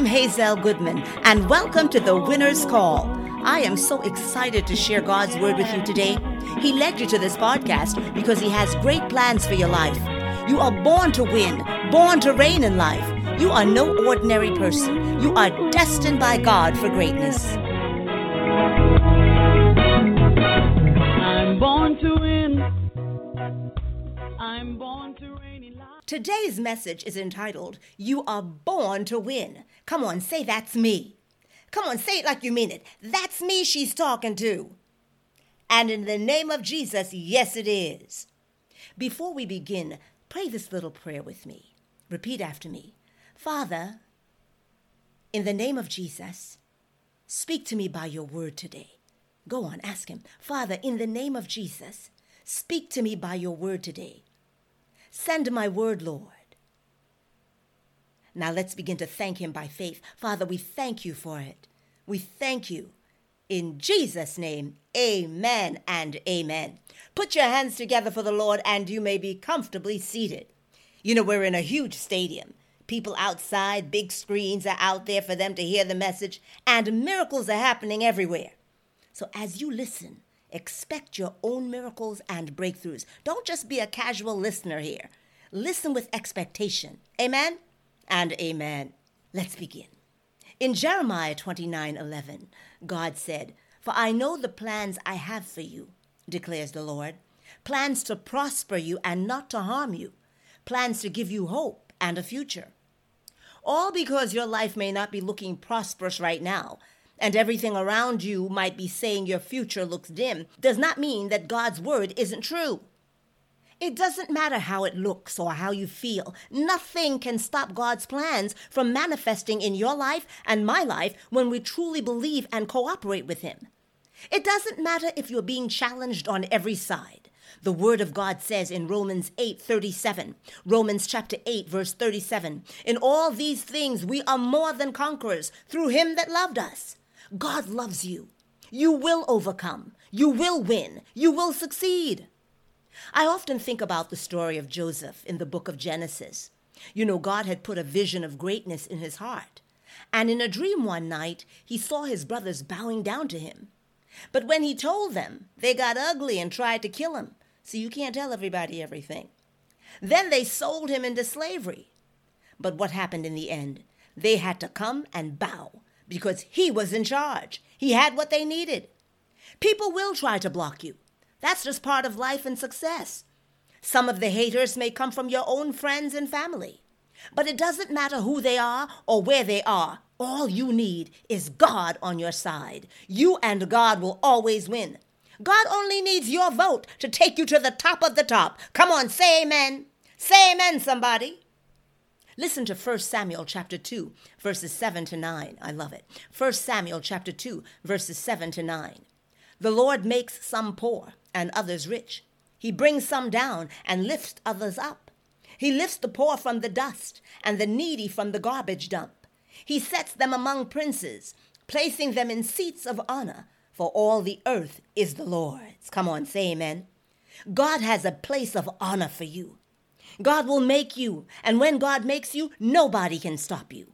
I'm Hazelle Goodman, and welcome to the Winner's Call. I am so excited to share God's word with you today. He led you to this podcast because He has great plans for your life. You are born to win, born to reign in life. You are no ordinary person. You are destined by God for greatness. I'm born to win. I'm born Today's message is entitled, You Are Born to Win. Come on, say that's me. Come on, say it like you mean it. That's me she's talking to. And in the name of Jesus, yes, it is. Before we begin, pray this little prayer with me. Repeat after me Father, in the name of Jesus, speak to me by your word today. Go on, ask him. Father, in the name of Jesus, speak to me by your word today. Send my word, Lord. Now let's begin to thank him by faith. Father, we thank you for it. We thank you. In Jesus' name, amen and amen. Put your hands together for the Lord and you may be comfortably seated. You know, we're in a huge stadium. People outside, big screens are out there for them to hear the message, and miracles are happening everywhere. So as you listen, expect your own miracles and breakthroughs. Don't just be a casual listener here. Listen with expectation. Amen and amen. Let's begin. In Jeremiah 29 11, God said, For I know the plans I have for you, declares the Lord plans to prosper you and not to harm you, plans to give you hope and a future. All because your life may not be looking prosperous right now, and everything around you might be saying your future looks dim, does not mean that God's word isn't true. It doesn't matter how it looks or how you feel. Nothing can stop God's plans from manifesting in your life and my life when we truly believe and cooperate with Him. It doesn't matter if you're being challenged on every side. The word of God says in Romans 8:37, Romans chapter 8 verse 37, in all these things we are more than conquerors through him that loved us. God loves you. You will overcome. You will win. You will succeed. I often think about the story of Joseph in the book of Genesis. You know, God had put a vision of greatness in his heart. And in a dream one night, he saw his brothers bowing down to him. But when he told them, they got ugly and tried to kill him. So you can't tell everybody everything. Then they sold him into slavery. But what happened in the end? They had to come and bow because he was in charge. He had what they needed. People will try to block you. That's just part of life and success. Some of the haters may come from your own friends and family. But it doesn't matter who they are or where they are. All you need is God on your side. You and God will always win. God only needs your vote to take you to the top of the top. Come on, say amen. Say amen, somebody. Listen to 1 Samuel chapter 2, verses 7 to 9. I love it. 1 Samuel chapter 2, verses 7 to 9. The Lord makes some poor and others rich. He brings some down and lifts others up. He lifts the poor from the dust and the needy from the garbage dump. He sets them among princes, placing them in seats of honor, for all the earth is the Lord's. Come on, say amen. God has a place of honor for you. God will make you, and when God makes you, nobody can stop you.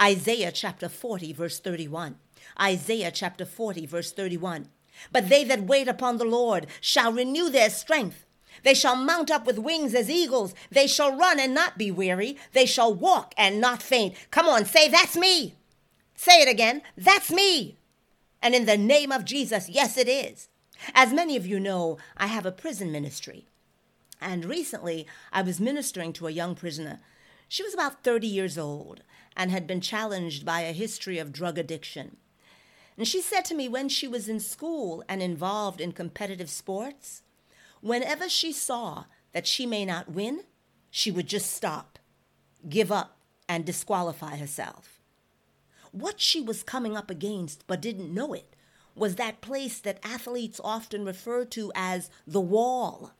Isaiah chapter 40, verse 31. Isaiah chapter 40, verse 31. But they that wait upon the Lord shall renew their strength. They shall mount up with wings as eagles. They shall run and not be weary. They shall walk and not faint. Come on, say, That's me. Say it again. That's me. And in the name of Jesus, yes, it is. As many of you know, I have a prison ministry. And recently, I was ministering to a young prisoner. She was about 30 years old and had been challenged by a history of drug addiction. And she said to me when she was in school and involved in competitive sports, whenever she saw that she may not win, she would just stop, give up, and disqualify herself. What she was coming up against, but didn't know it, was that place that athletes often refer to as the wall.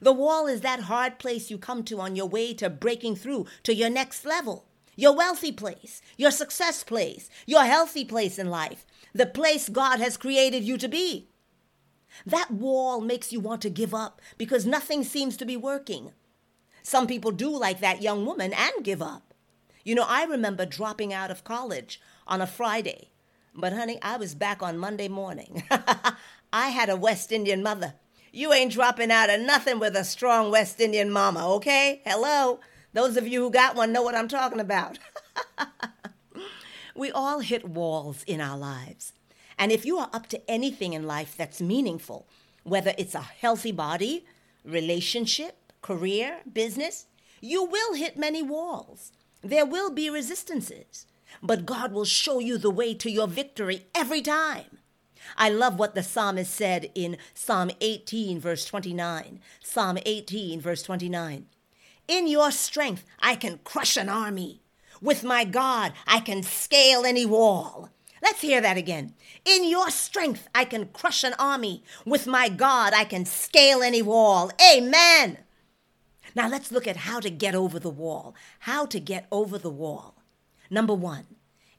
The wall is that hard place you come to on your way to breaking through to your next level, your wealthy place, your success place, your healthy place in life, the place God has created you to be. That wall makes you want to give up because nothing seems to be working. Some people do like that young woman and give up. You know, I remember dropping out of college on a Friday, but honey, I was back on Monday morning. I had a West Indian mother. You ain't dropping out of nothing with a strong West Indian mama, okay? Hello? Those of you who got one know what I'm talking about. we all hit walls in our lives. And if you are up to anything in life that's meaningful, whether it's a healthy body, relationship, career, business, you will hit many walls. There will be resistances, but God will show you the way to your victory every time. I love what the psalmist said in Psalm 18, verse 29. Psalm 18, verse 29. In your strength, I can crush an army. With my God, I can scale any wall. Let's hear that again. In your strength, I can crush an army. With my God, I can scale any wall. Amen. Now let's look at how to get over the wall. How to get over the wall. Number one,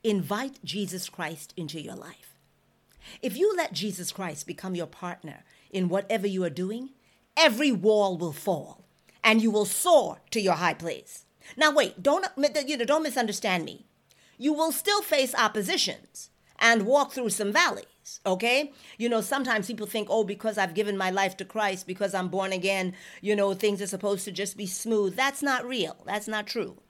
invite Jesus Christ into your life. If you let Jesus Christ become your partner in whatever you are doing, every wall will fall and you will soar to your high place. Now wait, don't you know, don't misunderstand me. You will still face oppositions and walk through some valleys, okay? You know, sometimes people think, "Oh, because I've given my life to Christ, because I'm born again, you know, things are supposed to just be smooth." That's not real. That's not true.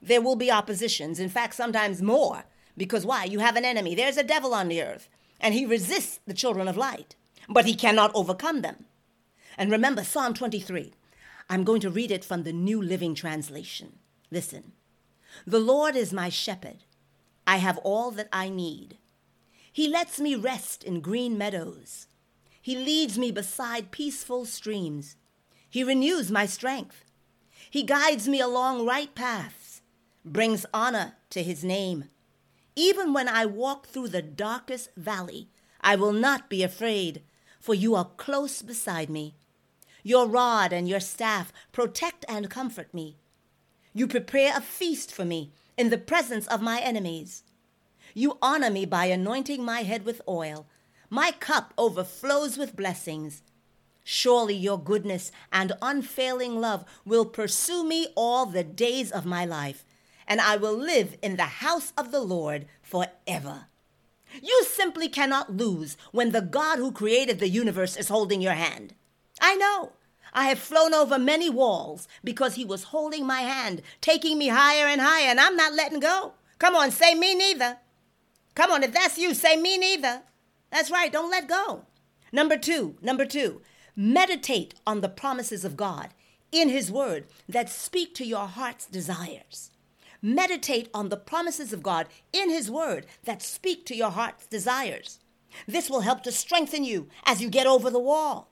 There will be oppositions, in fact, sometimes more, because why? You have an enemy. There's a devil on the earth and he resists the children of light, but he cannot overcome them. And remember Psalm 23. I'm going to read it from the New Living Translation. Listen. The Lord is my shepherd. I have all that I need. He lets me rest in green meadows. He leads me beside peaceful streams. He renews my strength. He guides me along right paths, brings honor to his name. Even when I walk through the darkest valley, I will not be afraid, for you are close beside me. Your rod and your staff protect and comfort me. You prepare a feast for me in the presence of my enemies. You honor me by anointing my head with oil. My cup overflows with blessings. Surely your goodness and unfailing love will pursue me all the days of my life and I will live in the house of the Lord forever. You simply cannot lose when the God who created the universe is holding your hand. I know. I have flown over many walls because he was holding my hand, taking me higher and higher, and I'm not letting go. Come on, say me neither. Come on, if that's you, say me neither. That's right, don't let go. Number two, number two, meditate on the promises of God in his word that speak to your heart's desires. Meditate on the promises of God in His Word that speak to your heart's desires. This will help to strengthen you as you get over the wall.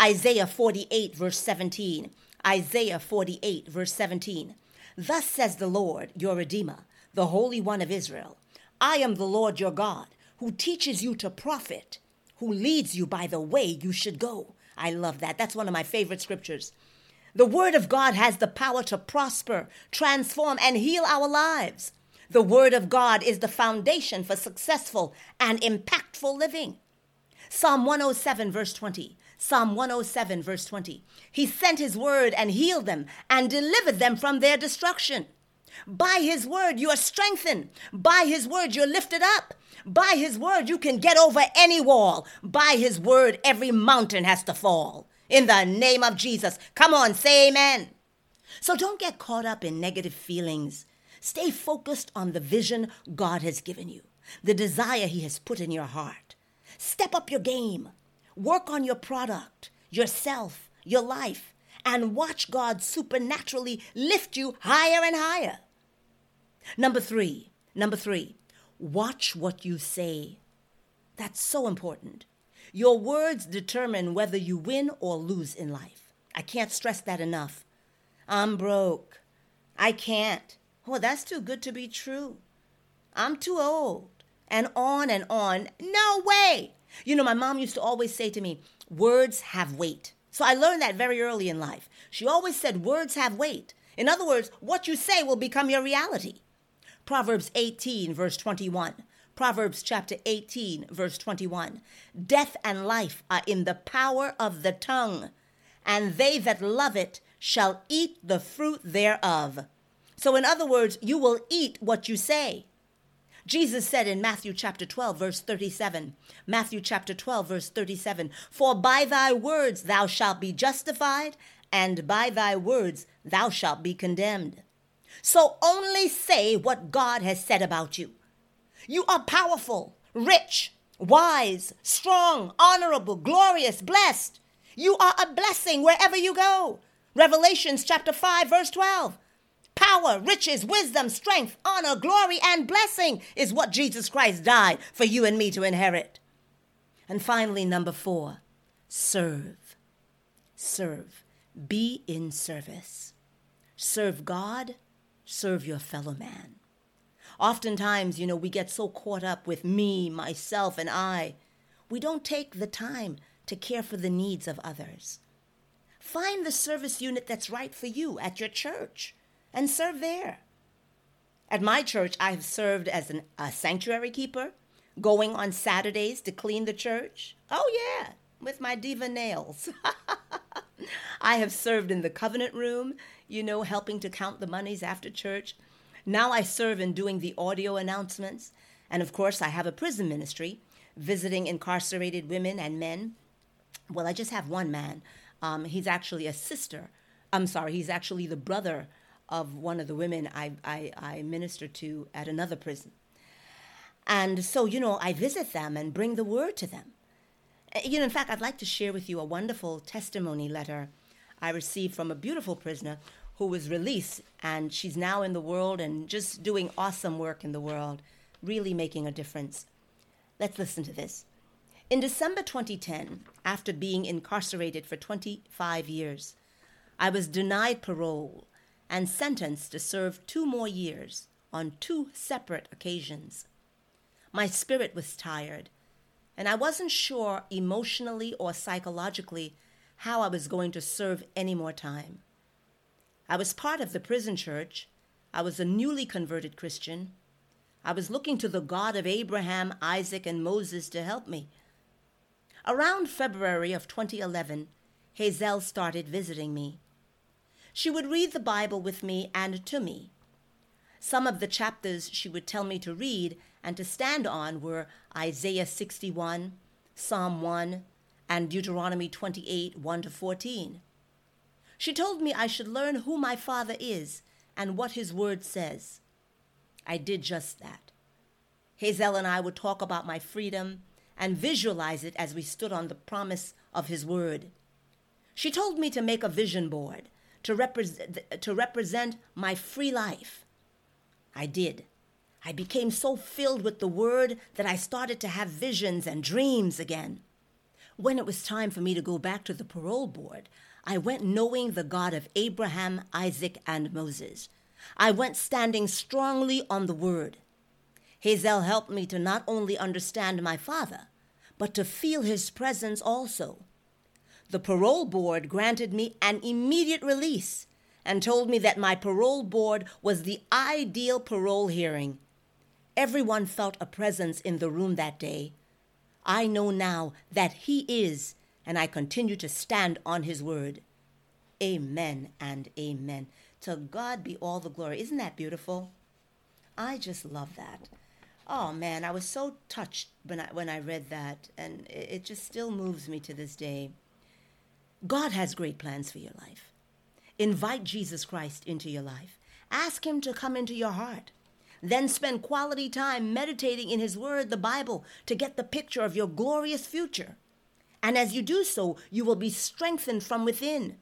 Isaiah 48, verse 17. Isaiah 48, verse 17. Thus says the Lord, your Redeemer, the Holy One of Israel I am the Lord your God, who teaches you to profit, who leads you by the way you should go. I love that. That's one of my favorite scriptures. The Word of God has the power to prosper, transform, and heal our lives. The Word of God is the foundation for successful and impactful living. Psalm 107, verse 20. Psalm 107, verse 20. He sent His Word and healed them and delivered them from their destruction. By His Word, you are strengthened. By His Word, you're lifted up. By His Word, you can get over any wall. By His Word, every mountain has to fall in the name of Jesus. Come on, say amen. So don't get caught up in negative feelings. Stay focused on the vision God has given you, the desire He has put in your heart. Step up your game. Work on your product, yourself, your life, and watch God supernaturally lift you higher and higher. Number three, number three, watch what you say. That's so important. Your words determine whether you win or lose in life. I can't stress that enough. I'm broke. I can't. Oh, that's too good to be true. I'm too old. And on and on. No way. You know, my mom used to always say to me, words have weight. So I learned that very early in life. She always said, words have weight. In other words, what you say will become your reality. Proverbs 18, verse 21. Proverbs chapter 18, verse 21. Death and life are in the power of the tongue, and they that love it shall eat the fruit thereof. So, in other words, you will eat what you say. Jesus said in Matthew chapter 12, verse 37, Matthew chapter 12, verse 37, For by thy words thou shalt be justified, and by thy words thou shalt be condemned. So only say what God has said about you. You are powerful, rich, wise, strong, honorable, glorious, blessed. You are a blessing wherever you go. Revelations chapter 5, verse 12. Power, riches, wisdom, strength, honor, glory, and blessing is what Jesus Christ died for you and me to inherit. And finally, number four, serve. Serve. Be in service. Serve God, serve your fellow man. Oftentimes, you know, we get so caught up with me, myself, and I, we don't take the time to care for the needs of others. Find the service unit that's right for you at your church and serve there. At my church, I have served as an, a sanctuary keeper, going on Saturdays to clean the church. Oh, yeah, with my diva nails. I have served in the covenant room, you know, helping to count the monies after church. Now I serve in doing the audio announcements. And of course, I have a prison ministry, visiting incarcerated women and men. Well, I just have one man. Um, he's actually a sister. I'm sorry, he's actually the brother of one of the women I, I, I minister to at another prison. And so, you know, I visit them and bring the word to them. Uh, You know, in fact, I'd like to share with you a wonderful testimony letter I received from a beautiful prisoner who was released, and she's now in the world and just doing awesome work in the world, really making a difference. Let's listen to this. In December 2010, after being incarcerated for 25 years, I was denied parole and sentenced to serve two more years on two separate occasions. My spirit was tired, and I wasn't sure emotionally or psychologically how I was going to serve any more time. I was part of the prison church. I was a newly converted Christian. I was looking to the God of Abraham, Isaac, and Moses to help me. Around February of 2011, Hazelle started visiting me. She would read the Bible with me and to me. Some of the chapters she would tell me to read and to stand on were Isaiah 61, Psalm 1, and Deuteronomy 28, 1 to 14. She told me I should learn who my Father is and what His Word says. I did just that. Hazelle and I would talk about my freedom and visualize it as we stood on the promise of His Word. She told me to make a vision board to, represent to represent my free life. I did. I became so filled with the Word that I started to have visions and dreams again. When it was time for me to go back to the parole board, I went knowing the God of Abraham, Isaac, and Moses. I went standing strongly on the Word. Hazelle helped me to not only understand my Father, but to feel His presence also. The parole board granted me an immediate release and told me that my parole board was the ideal parole hearing. Everyone felt a presence in the room that day. I know now that He is, and I continue to stand on His word. Amen and amen. To God be all the glory. Isn't that beautiful? I just love that. Oh man, I was so touched when I when I read that, and it, just still moves me to this day. God has great plans for your life. Invite Jesus Christ into your life. Ask Him to come into your heart. Then spend quality time meditating in His Word, the Bible, to get the picture of your glorious future. And as you do so, you will be strengthened from within.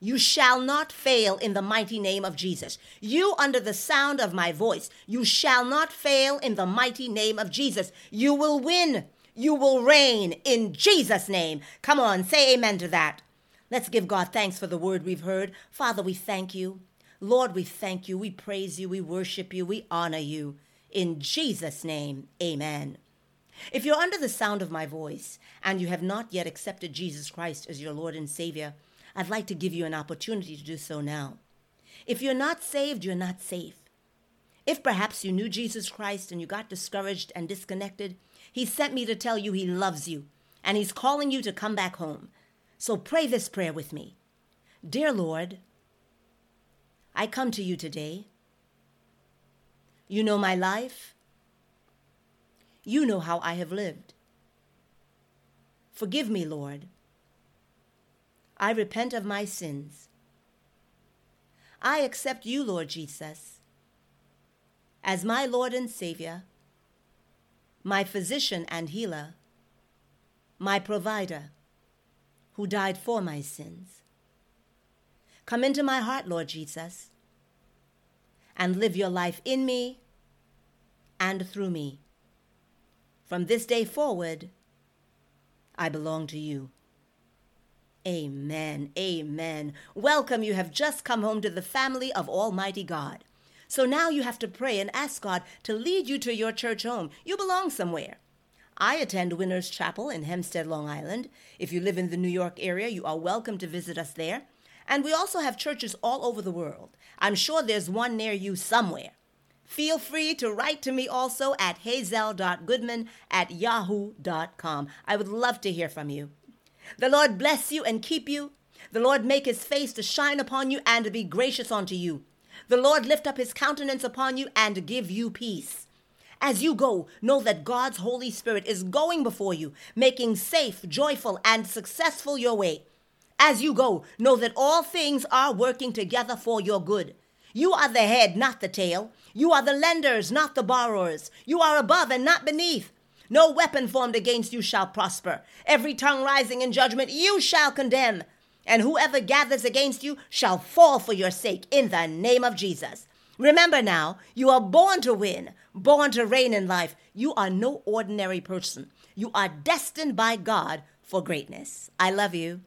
You shall not fail in the mighty name of Jesus. You, under the sound of my voice, you shall not fail in the mighty name of Jesus. You will win. You will reign in Jesus' name. Come on, say amen to that. Let's give God thanks for the word we've heard. Father, we thank you. Lord, we thank you. We praise you. We worship you. We honor you. In Jesus' name, amen. If you're under the sound of my voice and you have not yet accepted Jesus Christ as your Lord and Savior, I'd like to give you an opportunity to do so now. If you're not saved, you're not safe. If perhaps you knew Jesus Christ and you got discouraged and disconnected, He sent me to tell you He loves you and He's calling you to come back home. So pray this prayer with me Dear Lord, I come to you today You know my life. You know how I have lived. Forgive me, Lord. I repent of my sins. I accept you, Lord Jesus, as my Lord and Savior, my physician and healer, my provider, who died for my sins. Come into my heart, Lord Jesus, and live your life in me and through me. From this day forward, I belong to you. Amen. Amen. Welcome. You have just come home to the family of Almighty God. So now you have to pray and ask God to lead you to your church home. You belong somewhere. I attend Winners Chapel in Hempstead, Long Island. If you live in the New York area, you are welcome to visit us there. And we also have churches all over the world. I'm sure there's one near you somewhere. Feel free to write to me also at hazel.goodman at yahoo.com. I would love to hear from you. The Lord bless you and keep you. The Lord make his face to shine upon you and be gracious unto you. The Lord lift up his countenance upon you and give you peace. As you go, know that God's Holy Spirit is going before you, making safe, joyful, and successful your way. As you go, know that all things are working together for your good. You are the head, not the tail. You are the lenders, not the borrowers. You are above and not beneath. No weapon formed against you shall prosper. Every tongue rising in judgment you shall condemn. And whoever gathers against you shall fall for your sake in the name of Jesus. Remember now, you are born to win, born to reign in life. You are no ordinary person. You are destined by God for greatness. I love you.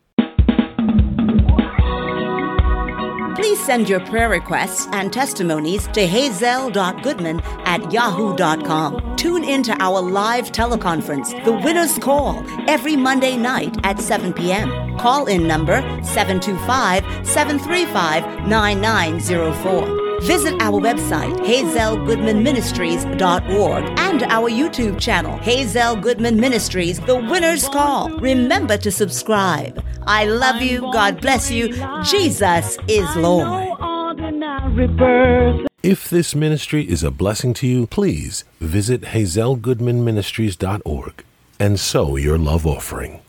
Please send your prayer requests and testimonies to hazel.goodman at yahoo.com. Tune in to our live teleconference, The Winner's Call, every Monday night at 7 p.m. Call in number 725 735 9904. Visit our website, hazellegoodmanministries.org, and our YouTube channel, Hazelle Goodman Ministries, The Winner's Call. Remember to subscribe. I love you. God bless you. Jesus is Lord. No ordinary birth. If this ministry is a blessing to you, please visit hazellegoodmanministries.org and sow your love offering.